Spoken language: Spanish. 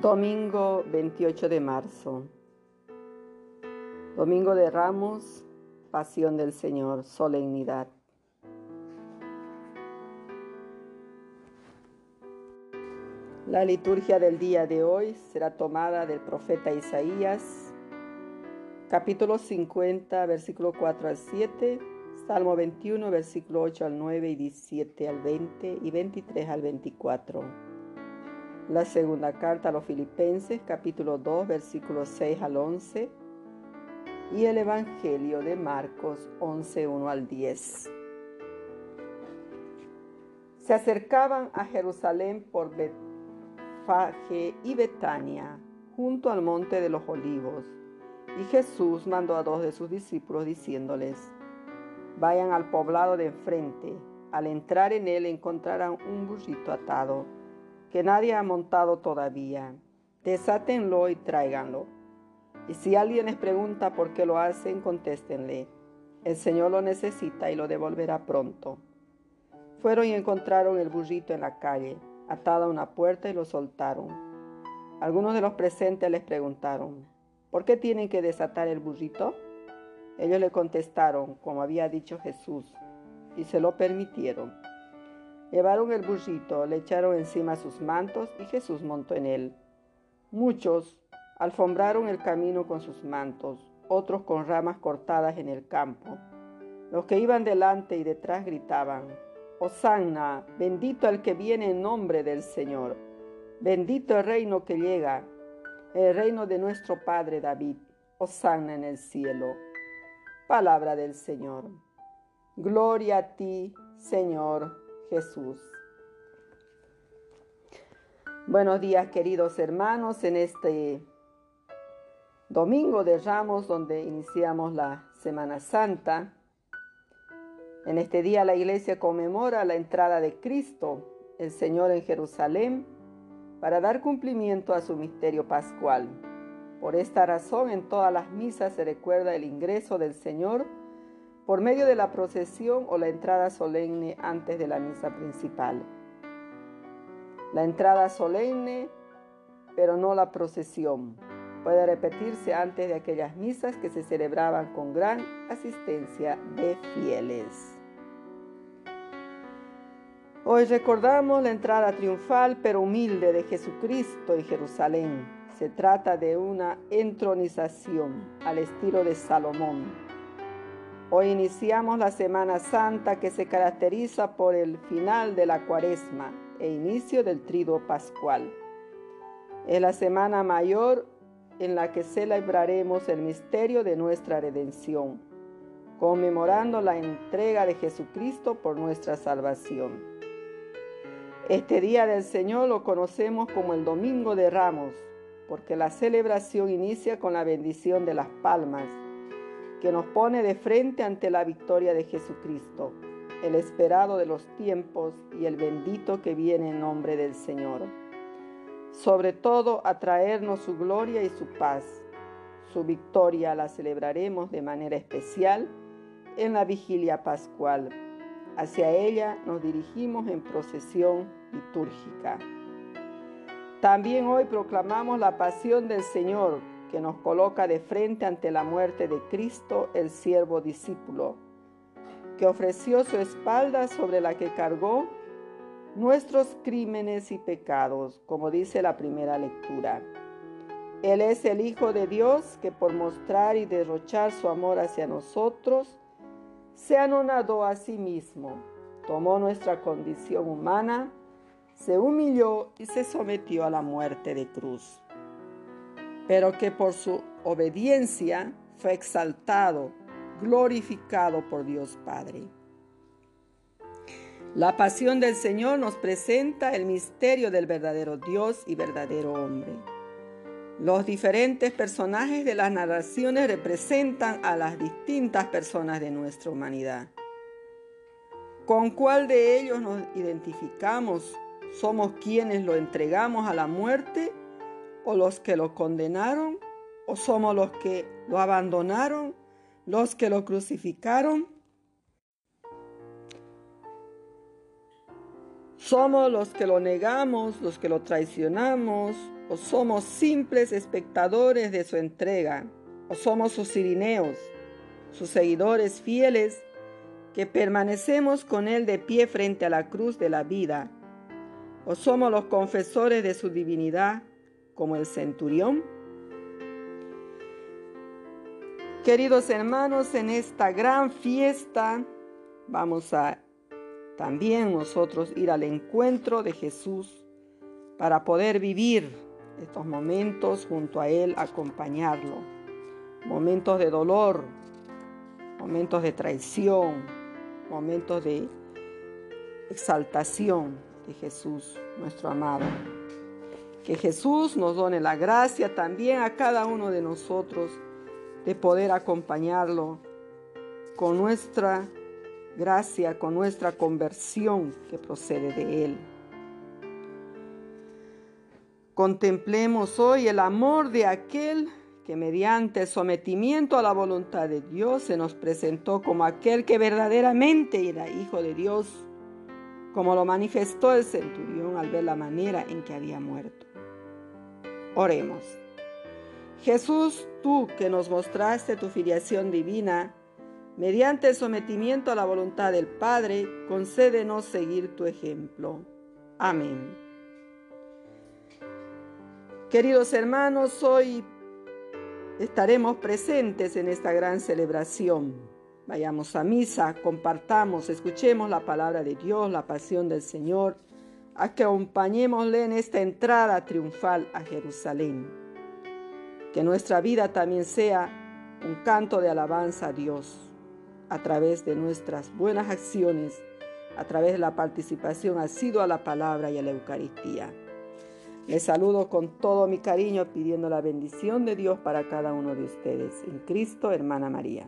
Domingo 28 de marzo. Domingo de Ramos, Pasión del Señor, solemnidad. La liturgia del día de hoy será tomada del profeta Isaías, capítulo 50, versículo 4 al 7, Salmo 21, versículo 8 al 9 y 17 al 20 y 23 al 24. La segunda carta a los Filipenses, capítulo 2, versículos 6 al 11. Y el Evangelio de Marcos 11, 1 al 10. Se acercaban a Jerusalén por Betfage y Betania, junto al monte de los olivos. Y Jesús mandó a dos de sus discípulos diciéndoles, vayan al poblado de enfrente. Al entrar en él encontrarán un burrito atado que nadie ha montado todavía. Desátenlo y tráiganlo. Y si alguien les pregunta por qué lo hacen, contéstenle. El Señor lo necesita y lo devolverá pronto. Fueron y encontraron el burrito en la calle, atado a una puerta y lo soltaron. Algunos de los presentes les preguntaron, ¿por qué tienen que desatar el burrito? Ellos le contestaron, como había dicho Jesús, y se lo permitieron. Llevaron el burrito, le echaron encima sus mantos y Jesús montó en él. Muchos alfombraron el camino con sus mantos, otros con ramas cortadas en el campo. Los que iban delante y detrás gritaban, Hosanna, bendito el que viene en nombre del Señor, bendito el reino que llega, el reino de nuestro Padre David, Hosanna en el cielo. Palabra del Señor. Gloria a ti, Señor Jesús. Buenos días queridos hermanos en este domingo de Ramos donde iniciamos la Semana Santa. En este día la iglesia conmemora la entrada de Cristo, el Señor en Jerusalén, para dar cumplimiento a su misterio pascual. Por esta razón en todas las misas se recuerda el ingreso del Señor por medio de la procesión o la entrada solemne antes de la misa principal. La entrada solemne, pero no la procesión, puede repetirse antes de aquellas misas que se celebraban con gran asistencia de fieles. Hoy recordamos la entrada triunfal pero humilde de Jesucristo en Jerusalén. Se trata de una entronización al estilo de Salomón Hoy iniciamos la Semana Santa que se caracteriza por el final de la cuaresma e inicio del trido pascual. Es la semana mayor en la que celebraremos el misterio de nuestra redención, conmemorando la entrega de Jesucristo por nuestra salvación. Este día del Señor lo conocemos como el Domingo de Ramos, porque la celebración inicia con la bendición de las palmas que nos pone de frente ante la victoria de Jesucristo, el esperado de los tiempos y el bendito que viene en nombre del Señor. Sobre todo a traernos su gloria y su paz. Su victoria la celebraremos de manera especial en la vigilia pascual. Hacia ella nos dirigimos en procesión litúrgica. También hoy proclamamos la pasión del Señor que nos coloca de frente ante la muerte de Cristo, el siervo discípulo, que ofreció su espalda sobre la que cargó nuestros crímenes y pecados, como dice la primera lectura. Él es el Hijo de Dios que por mostrar y derrochar su amor hacia nosotros, se anonadó a sí mismo, tomó nuestra condición humana, se humilló y se sometió a la muerte de cruz pero que por su obediencia fue exaltado, glorificado por Dios Padre. La pasión del Señor nos presenta el misterio del verdadero Dios y verdadero hombre. Los diferentes personajes de las narraciones representan a las distintas personas de nuestra humanidad. ¿Con cuál de ellos nos identificamos? ¿Somos quienes lo entregamos a la muerte o los que lo condenaron, o somos los que lo abandonaron, los que lo crucificaron. ¿Somos los que lo negamos, los que lo traicionamos, o somos simples espectadores de su entrega, o somos sus sirineos, sus seguidores fieles, que permanecemos con Él de pie frente a la cruz de la vida, o somos los confesores de su divinidad, como el centurión? Queridos hermanos, en esta gran fiesta vamos a también nosotros ir al encuentro de Jesús para poder vivir estos momentos junto a Él, acompañarlo. Momentos de dolor, momentos de traición, momentos de exaltación de Jesús, nuestro amado. Que Jesús nos done la gracia también a cada uno de nosotros de poder acompañarlo con nuestra gracia, con nuestra conversión que procede de Él. Contemplemos hoy el amor de aquel que mediante sometimiento a la voluntad de Dios se nos presentó como aquel que verdaderamente era hijo de Dios, como lo manifestó el centurión al ver la manera en que había muerto. Oremos. Jesús, tú que nos mostraste tu filiación divina, mediante el sometimiento a la voluntad del Padre, concédenos seguir tu ejemplo. Amén. Queridos hermanos, hoy estaremos presentes en esta gran celebración. Vayamos a misa, compartamos, escuchemos la palabra de Dios, la pasión del Señor, acompañémosle en esta entrada triunfal a Jerusalén. Que nuestra vida también sea un canto de alabanza a Dios a través de nuestras buenas acciones, a través de la participación sido a la palabra y a la Eucaristía. Les saludo con todo mi cariño pidiendo la bendición de Dios para cada uno de ustedes. En Cristo, hermana María.